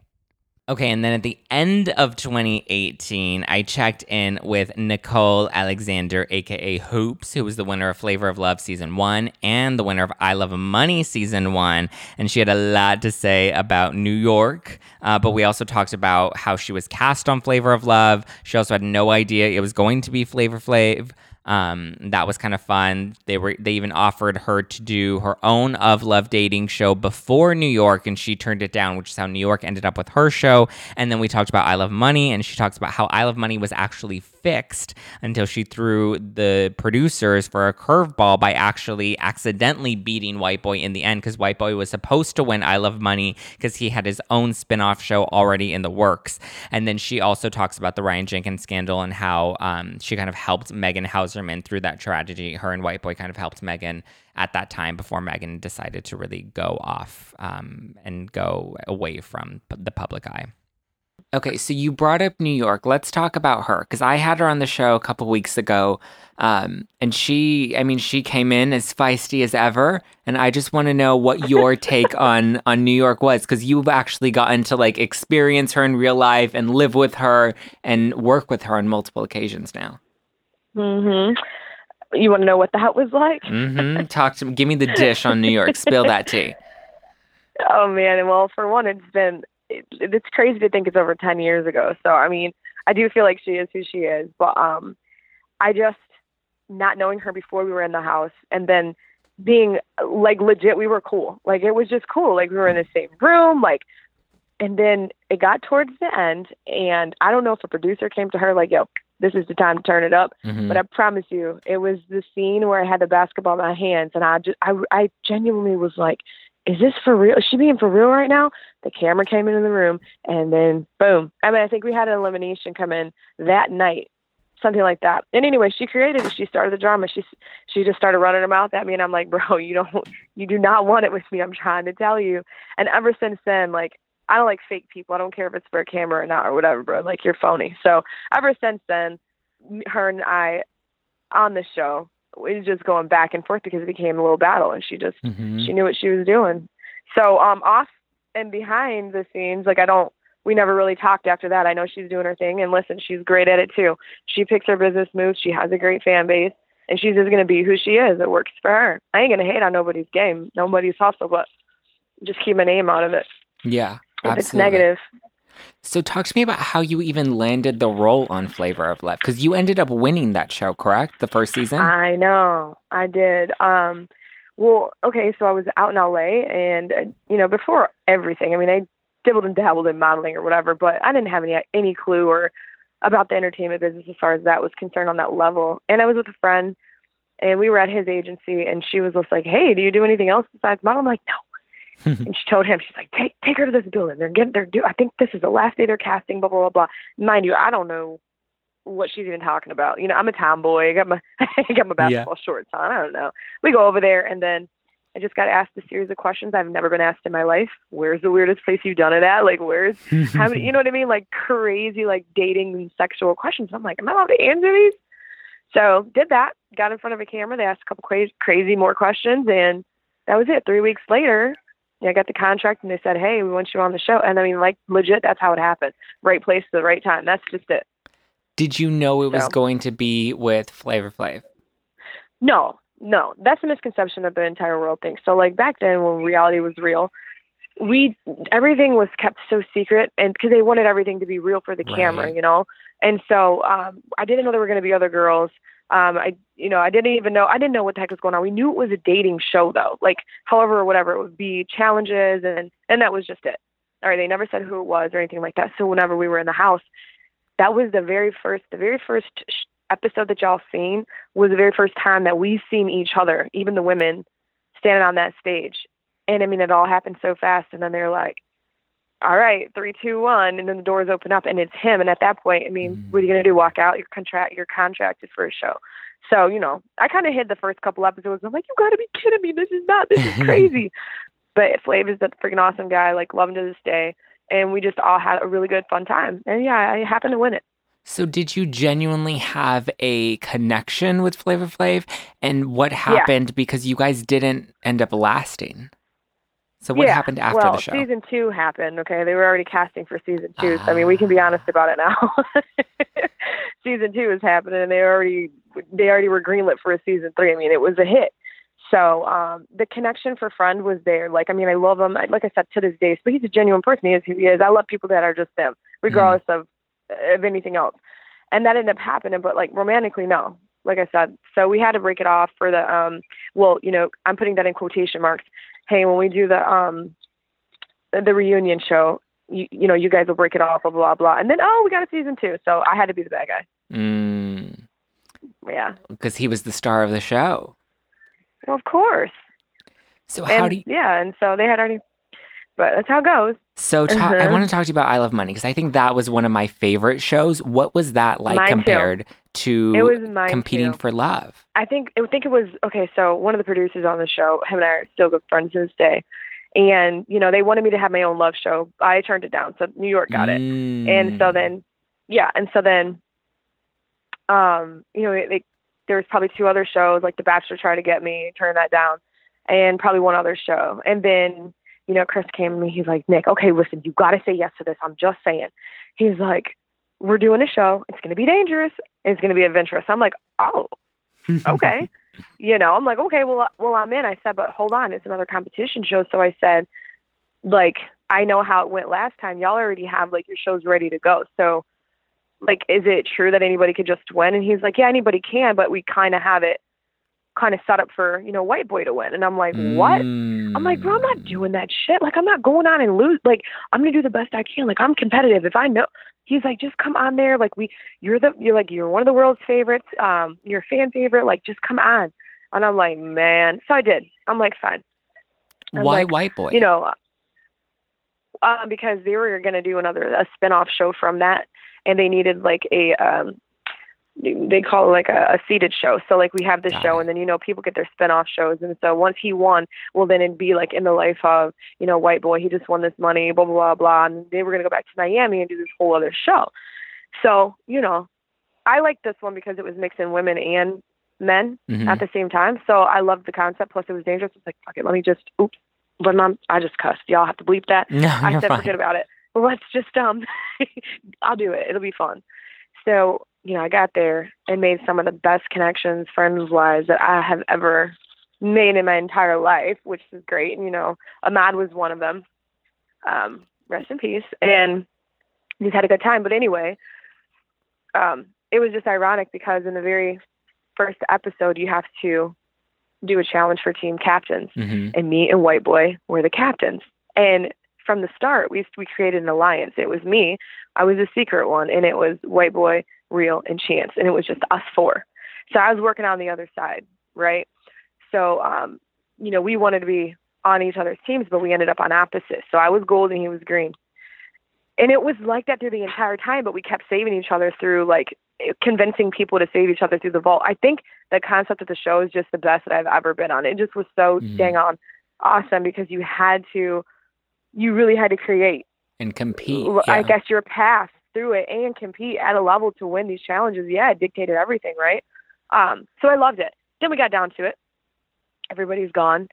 Okay, and then at the end of 2018, I checked in with Nicole Alexander, aka Hoopz, who was the winner of Flavor of Love season one and the winner of I Love Money season one. And she had a lot to say about New York, uh, but we also talked about how she was cast on Flavor of Love. She also had no idea it was going to be Flavor Flav. Um, that was kind of fun. They were they even offered her to do her own of love dating show before New York, and she turned it down, which is how New York ended up with her show. And then we talked about I Love Money, and she talks about how I Love Money was actually fixed until she threw the producers for a curveball by actually accidentally beating White Boy in the end because White Boy was supposed to win I Love Money because he had his own spin-off show already in the works. And then she also talks about the Ryan Jenkins scandal and how um, she kind of helped Megan Hauserman through that tragedy. Her and White Boy kind of helped Megan at that time before Megan decided to really go off um, and go away from the public eye. Okay, so you brought up New York. Let's talk about her because I had her on the show a couple weeks ago, um, and she, I mean, she came in as feisty as ever, and I just want to know what your take on on New York was because you've actually gotten to like experience her in real life and live with her and work with her on multiple occasions now. Mhm. You want to know what that was like? Mm-hmm. Talk to me. Give me the dish on New York. Spill that tea. Oh man, well, for one, it's been it, it's crazy to think it's over 10 years ago. So, I mean, I do feel like she is who she is, but um I just not knowing her before we were in the house and then being like legit we were cool. Like it was just cool. Like we were in the same room like and then it got towards the end and I don't know if a producer came to her like, "Yo, this is the time to turn it up." Mhm. But I promise you, it was the scene where I had the basketball in my hands and I just I I genuinely was like, is this for real? Is she being for real right now? The camera came into the room and then boom. I mean, I think we had an elimination come in that night, something like that. And anyway, she created it. She started the drama. She she just started running her mouth at me, and I'm like, bro, you don't, you do not want it with me. I'm trying to tell you. And ever since then, like, I don't like fake people. I don't care if it's for a camera or not or whatever, bro. Like, you're phony. So ever since then, her and I on the show we was just going back and forth because it became a little battle, and she just Mhm. she knew what she was doing. So um off and behind the scenes, like I don't we never really talked after that. I know she's doing her thing and listen, she's great at it too. She picks her business moves, she has a great fan base, and she's just gonna be who she is. It works for her. I ain't gonna hate on nobody's game, nobody's hustle, but just keep my name out of it. Yeah. If it's absolutely. negative. So talk to me about how you even landed the role on Flavor of Love because you ended up winning that show, correct? The first season. I know. I did. Um well, okay, so I was out in LA and uh, you know, before everything, I mean, I dibbled and dabbled in modeling or whatever, but I didn't have any any clue or about the entertainment business as far as that was concerned on that level. And I was with a friend and we were at his agency and she was just like, "Hey, do you do anything else besides model?" I'm like, "No." and she told him, she's like, "Take take her to this building. They're getting they're do I think this is the last day they're casting blah blah blah blah." Mind you, I don't know what she's even talking about. You know, I'm a tomboy. I got my I got my basketball shorts on. I don't know. We go over there and then I just got asked a series of questions I've never been asked in my life. Where's the weirdest place you've done it at? Like where's how many you know what I mean? Like crazy like dating and sexual questions. I'm like, am I allowed to answer these? So did that. Got in front of a camera. They asked a couple crazy crazy more questions and that was it. Three weeks later, I got the contract and they said, Hey, we want you on the show and I mean like legit that's how it happened. Right place at the right time. That's just it. Did you know it was going to be with Flavor Flav? No, no, that's a misconception that the entire world thinks. So like back then when reality was real, we everything was kept so secret and because they wanted everything to be real for the camera, you know. And so um I didn't know there were going to be other girls. Um I you know, I didn't even know I didn't know what the heck was going on. We knew it was a dating show though. Like however or whatever it would be challenges and and that was just it. All right, they never said who it was or anything like that. So whenever we were in the house, that was the very first the very first episode that y'all seen was the very first time that we seen each other, even the women standing on that stage. And I mean, it all happened so fast. And then they're like, all right, three, two, one. And then the doors open up and it's him. And at that point, I mean, Mhm. what are you going to do? Walk out? Your contract, you're contracted for a show. So, you know, I kind of hid the first couple episodes. I'm like, you got to be kidding me. This is not, this is crazy. but Flav is a freaking awesome guy. Like, love him to this day. And we just all had a really good, fun time. And yeah, I happened to win it. So did you genuinely have a connection with Flavor Flav? And what happened because you guys didn't end up lasting? So what yeah. happened after well, the show? Season two happened. Okay, they were already casting for season two. So I mean, we can be honest about it now. season two is happening, and they already they already were greenlit for a season three. I mean, it was a hit. So um, the connection for friend was there. Like, I mean, I love him. Like I said, to this day, but he's a genuine person. He is who he is. I love people that are just them, regardless of of anything else. And that ended up happening. But like romantically, no. like I said. So we had to break it off for the um well, you know, I'm putting that in quotation marks. Hey, when we do the um the reunion show, you, you know, you guys will break it off, blah blah blah, and then oh, we got a season two. So I had to be the bad guy. Mm. Yeah. Because he was the star of the show. Well, of course. So how and, do you, yeah, and so they had already, but that's how it goes. so ta- I Uh-huh. want to talk to you about I Love Money because I think that was one of my favorite shows. What was that like Mine too. compared to It was mine competing too. for love? I think I think it was okay. So one of the producers on the show, him and I are still good friends to this day, and you know they wanted me to have my own love show. I turned it down, so New York got it. And so Mm. then, yeah, and so then, um, you know, they, there was probably two other shows, like The Bachelor tried to get me, turned that down, and probably one other show. And then, you know, Chris came to me, he's like, Nick, okay, listen, you got to say yes to this. I'm just saying. He's like, we're doing a show. It's going to be dangerous. It's going to be adventurous. I'm like, oh, okay. you know, I'm like, okay, well, well, I'm in. I said, but hold on, it's another competition show. So I said, like, I know how it went last time. Y'all already have like your shows ready to go. So, like, is it true that anybody could just win? And he's like, yeah, anybody can, but we kind of have it kind of set up for you know white boy to win. And I'm like, what? I'm like, bro, I'm not Mm. doing that shit. Like, I'm not going on and lose. Like, I'm gonna do the best I can. Like, I'm competitive. If I know, he's like, just come on there. Like, we, you're the, you're like, you're one of the world's favorites. Um, you're a fan favorite. Like, just come on. And I'm like, man. So I did. I'm like, fine. I'm Why like, White Boy? You know, uh, because they were gonna do another a spin-off show from that, and they needed like a um, they call it like a, a seated show. So like we have this Got show, it. and then you know people get their spin-off shows, and so once he won, well then it'd be like in the life of you know white boy, he just won this money, blah blah blah blah, and they were gonna go back to Miami and do this whole other show. So you know, I like this one because it was mixing women and men Mhm. at the same time. So I loved the concept. Plus it was dangerous. It's like fuck it, let me just oops, but mom, I just cussed. Y'all have to bleep that. no, I said fine. forget about it. Let's just um I'll do it. It'll be fun. So, you know, I got there and made some of the best connections friends wise that I have ever made in my entire life, which is great. And, you know, Ahmad was one of them. Um, rest in peace. And just had a good time. But anyway, um, it was just ironic because in the very first episode you have to do a challenge for team captains Mhm. and me and White Boy were the captains. And from the start, we we created an alliance. It was me, I was the secret one, and it was White Boy, Real, and Chance, and it was just us four. So I was working on the other side, right? So, um, you know, we wanted to be on each other's teams, but we ended up on opposites. So I was gold and he was green. And it was like that through the entire time, but we kept saving each other through like convincing people to save each other through the vault. I think the concept of the show is just the best that I've ever been on. It just was so Mhm. dang on awesome because you had to, you really had to create, And compete. I yeah. guess, your path through it and compete at a level to win these challenges. Yeah, it dictated everything, right? Um, so I loved it. Then we got down to it. Everybody's gone,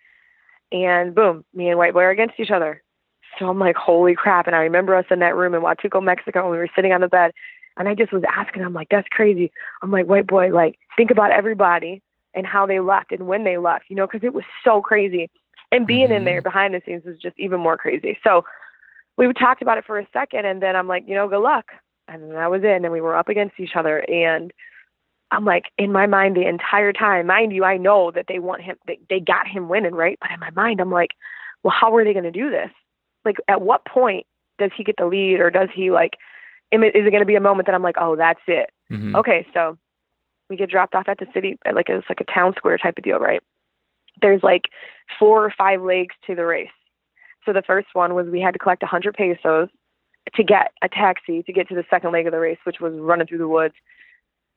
and boom, me and White Boy are against each other. So I'm like, holy crap! And I remember us in that room in Huatulco, Mexico, and we were sitting on the bed, and I just was asking. I'm like, that's crazy. I'm like, White Boy, like, think about everybody and how they left and when they left, you know, because it was so crazy. And being in Mhm. there behind the scenes was just even more crazy. So we talked about it for a second, and then I'm like, you know, good luck. And then that was it. And we were up against each other, and I'm like, in my mind the entire time, mind you, I know that they want him, they, they got him winning, right? But in my mind, I'm like, well, how are they going to do this? Like, at what point does he get the lead, or does he like, Is it going to be a moment that I'm like, oh, that's it? Mhm. Okay, so we get dropped off at the city, like it's like a town square type of deal, right? There's like four or five legs to the race. So the first one was we had to collect a 100 pesos to get a taxi to get to the second leg of the race, which was running through the woods,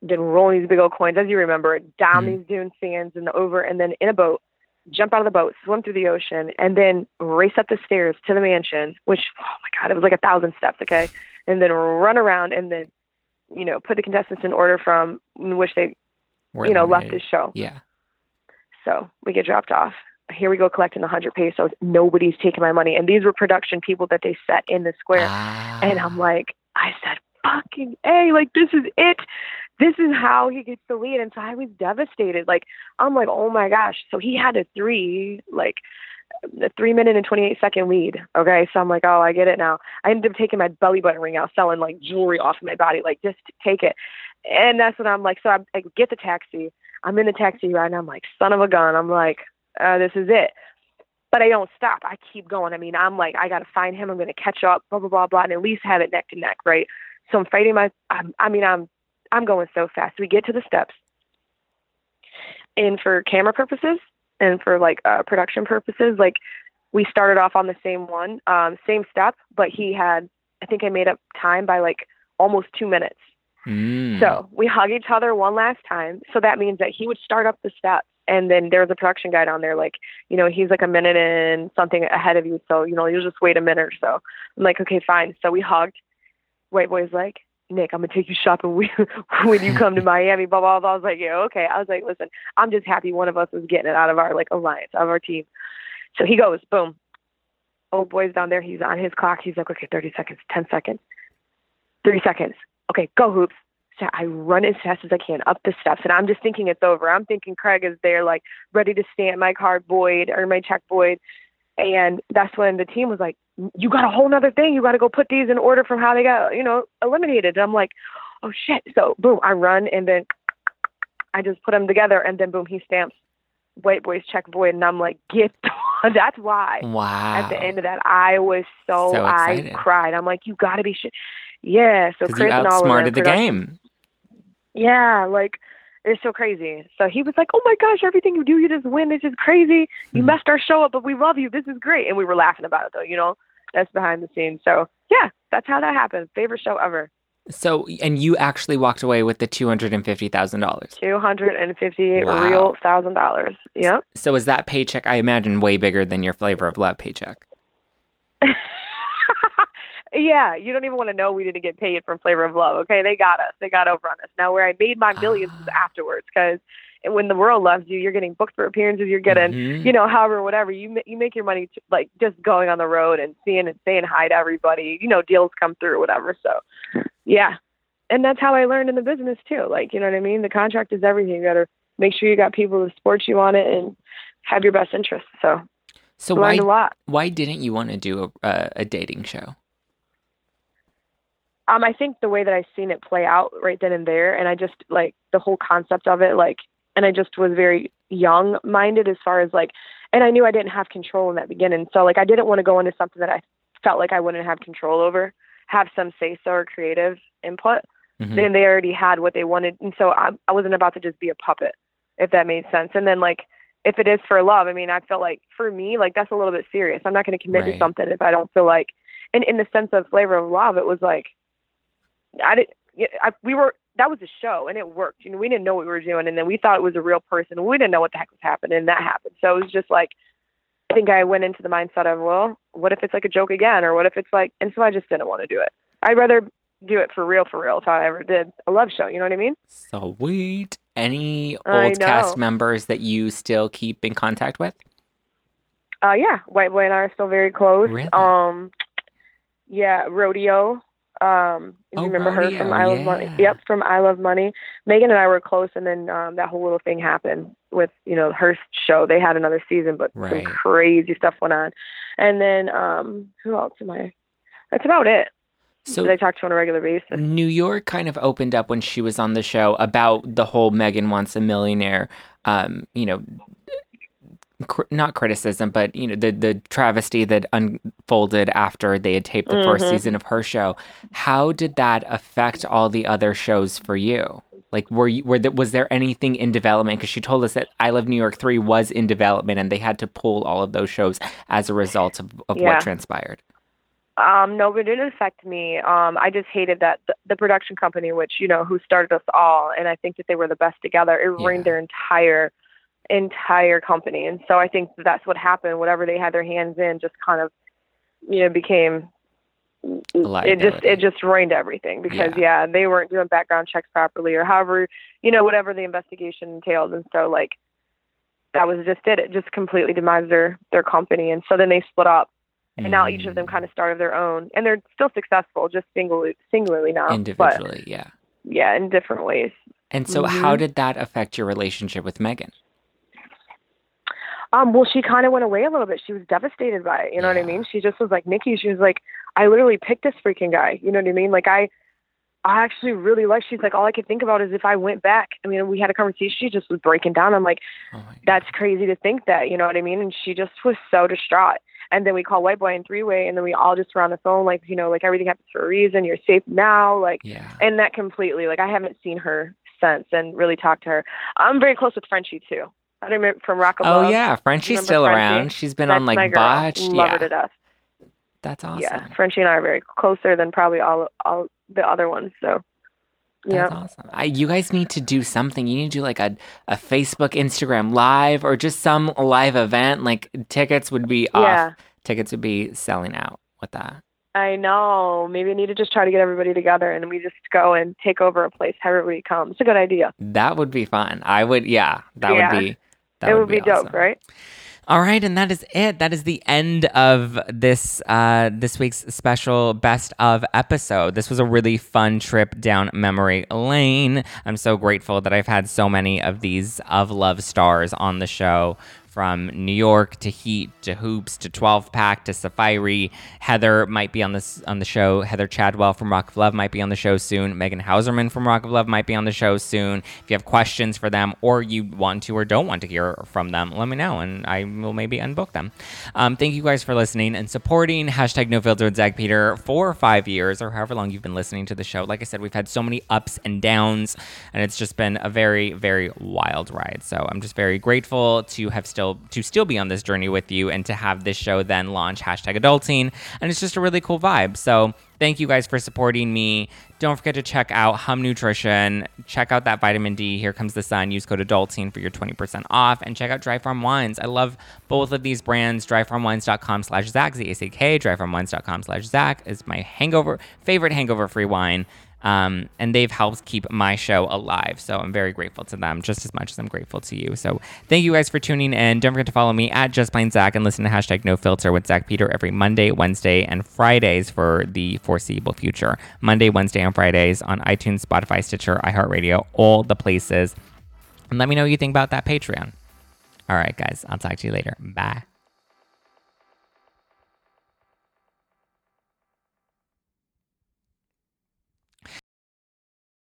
then rolling these big old coins, as you remember, down Mhm. these dune sands and over, and then in a boat, jump out of the boat, swim through the ocean, and then race up the stairs to the mansion, which, oh my God, it was like a thousand steps, okay? And then run around and then, you know, put the contestants in order from in which they, you know, left the show. Yeah. So we get dropped off. Here we go collecting the 100 pesos. Nobody's taking my money. And these were production people that they set in the square. Ah. And I'm like, I said, fucking A, like, this is it. This is how he gets the lead. And so I was devastated. Like, I'm like, oh my gosh. So he had a three, like, a three minute and 28 second lead. Okay. So I'm like, oh, I get it now. I ended up taking my belly button ring out, selling like jewelry off of my body, like, just take it. And that's when I'm like. So I, I get the taxi. I'm in the taxi ride, and I'm like, son of a gun. I'm like, uh, this is it. But I don't stop. I keep going. I mean, I'm like, I got to find him. I'm going to catch up, blah, blah, blah, blah, and at least have it neck to neck, right? So I'm fighting my, I'm, I mean, I'm, I'm going so fast. We get to the steps. And for camera purposes and for like uh, production purposes, like we started off on the same one, um, same step, but he had, I think I made up time by like almost two minutes. Mm. So we hug each other one last time. So that means that he would start up the steps. And then there was a production guy down there, like, you know, he's like a minute and something ahead of you. So, you know, you'll just wait a minute or so. I'm like, okay, fine. So we hugged. White boy's like, Nick, I'm gonna take you shopping when you come to Miami. Blah, blah blah. I was like, yeah, okay. I was like, listen, I'm just happy one of us is getting it out of our like alliance, of our team. So he goes, boom. Old boy's down there. He's on his clock. He's like, okay, 30 seconds, 10 seconds, 30 seconds. Okay, go Hoopz. So I run as fast as I can up the steps, and I'm just thinking it's over. I'm thinking Craig is there, like ready to stamp my card void or my check void. And that's when the team was like, "You got a whole nother thing. You got to go put these in order from how they got, you know, eliminated." And I'm like, "Oh shit!" So boom, I run, and then I just put them together, and then boom, he stamps white boys check void, and I'm like, "Get!" that's why. Wow. At the end of that, I was so, So I cried. I'm like, "You got to be shit." Yeah. So you Chris Oliver outsmarted the game. yeah, like it's so crazy. So he was like, "Oh my gosh, everything you do, you just win. It's just crazy. You Hmm. messed our show up, but we love you. This is great." And we were laughing about it though, you know. That's behind the scenes. So yeah, that's how that happened. Favorite show ever. So, and you actually walked away with the two hundred and fifty thousand dollars. Two hundred and fifty-eight Wow. real thousand dollars. Yep. So, is that paycheck? I imagine way bigger than your flavor of love paycheck. yeah, you don't even want to know we didn't get paid from Flavor of Love. Okay, they got us. They got over on us. Now where I made my millions was Ah. afterwards because when the world loves you, you're getting booked for appearances. You're getting Mhm. you know, however, whatever you you make your money t- like just going on the road and seeing and saying hi to everybody. You know, deals come through, whatever. So, yeah, and that's how I learned in the business too. Like, you know what I mean? The contract is everything. You got to make sure you got people to support you on it and have your best interests. So, So why why didn't you want to do a, a, a dating show? Um, I think the way that I seen it play out right then and there, and I just like the whole concept of it, like, and I just was very young minded as far as like, and I knew I didn't have control in that beginning. So like, I didn't want to go into something that I felt like I wouldn't have control over, have some say so or creative input. Mhm. Then they already had what they wanted, and so I, I wasn't about to just be a puppet, if that made sense. And then like, if it is for love, I mean, I felt like for me, like that's a little bit serious. I'm not going to commit Right. to something if I don't feel like, and in the sense of flavor of love, it was like, I didn't. I, we were that was a show and it worked. You know, we didn't know what we were doing, and then we thought it was a real person. We didn't know what the heck was happening, and that happened. So it was just like, I think I went into the mindset of, well, what if it's like a joke again, or what if it's like, and so I just didn't want to do it. I'd rather do it for real, for real. If I ever did a love show, you know what I mean? Sweet. Any old cast members that you still keep in contact with? Uh, yeah, White Boy and I are still very close. Really? Um, yeah, Rodeo. Um, if Oh, you remember her from I Love Money? Yep, from I Love Money. Megan and I were close, and then um, that whole little thing happened with you know her show. They had another season, but Right. some crazy stuff went on. And then um, who else am I? That's about it. So I talk to on a regular basis. New York kind of opened up when she was on the show about the whole Megan wants a millionaire, um, you know, cr- not criticism, but you know the the travesty that unfolded after they had taped the first Mhm. season of her show. How did that affect all the other shows for you? Like, were you were there, was there anything in development? Because she told us that I Love New York three was in development, and they had to pull all of those shows as a result of, of Yeah. what transpired. Um, no, it didn't affect me. Um, I just hated that the, the production company, which you know, who started us all, and I think that they were the best together. It Yeah. ruined their entire, entire company, and so I think that's what happened. Whatever they had their hands in, just kind of, you know, became. It just it just ruined everything because yeah. they weren't doing background checks properly or however you know whatever the investigation entailed, and so like that was just it. It just completely demised their their company, and so then they split up and now each of them Mm. kind of started their own and they're still successful just singularly singularly now but individually, yeah. yeah in different ways And so, how Mhm. did that affect your relationship with Megan? Um well she kind of went away a little bit she was devastated by it you know what i mean she just was like nikki she was like i literally picked this freaking guy you know what i mean like i I actually really like. She's like, all I could think about is if I went back. I mean, we had a conversation. She just was breaking down. I'm like, oh that's crazy to think that. You know what I mean? And she just was so distraught. And then we call White Boy in three way, and then we all just were on the phone, like, you know, like everything happens for a reason. You're safe now, like, yeah. and that completely, like, I haven't seen her since and really talked to her. I'm very close with Frenchy too. I remember from Rock of Oh Love. yeah, Frenchy's still Frenchy? around. She's been That's on like botched. Love yeah, her to death. that's awesome. Yeah, Frenchy and I are very closer than probably all all the other ones. So, yeah. That's awesome. I, you guys need to do something. You need to do like a, a Facebook, Instagram live, or just some live event. Like tickets would be off. Yeah. Tickets would be selling out with that. I know. Maybe I need to just try to get everybody together and we just go and take over a place. Everybody come. It's a good idea. That would be fun. I would. Yeah, that Yeah. would be. That it would be, dope, awesome. right? All right, and that is it. That is the end of this uh, this week's special best of episode. This was a really fun trip down memory lane. I'm so grateful that I've had so many of these of love stars on the show. From New York to Heat to Hoopz to 12 Pack to Saaphyri. Heather might be on this on the show. Heather Chadwell from Rock of Love might be on the show soon. Megan Hauserman from Rock of Love might be on the show soon. If you have questions for them or you want to or don't want to hear from them, let me know and I will maybe unbook them. Um, thank you guys for listening and supporting hashtag no filter with Zach Peter for five years or however long you've been listening to the show. Like I said, we've had so many ups and downs and it's just been a very, very wild ride. So I'm just very grateful to have still to still be on this journey with you and to have this show then launch hashtag adulting. And it's just a really cool vibe. So thank you guys for supporting me. Don't forget to check out Hum Nutrition. Check out that vitamin D. Here comes the sun. Use code adulting for your 20% off. And check out Dry Farm Wines. I love both of these brands. Dryfarmwines.com slash Zach, Z-A-C-K. Dryfarmwines.com slash Zach is my hangover, favorite hangover free wine. Um, and they've helped keep my show alive. So I'm very grateful to them just as much as I'm grateful to you. So thank you guys for tuning in. Don't forget to follow me at Just Plain Zach and listen to hashtag No Filter with Zach Peter every Monday, Wednesday, and Fridays for the foreseeable future. Monday, Wednesday, and Fridays on iTunes, Spotify, Stitcher, iHeartRadio, all the places. And let me know what you think about that Patreon. All right, guys, I'll talk to you later. Bye.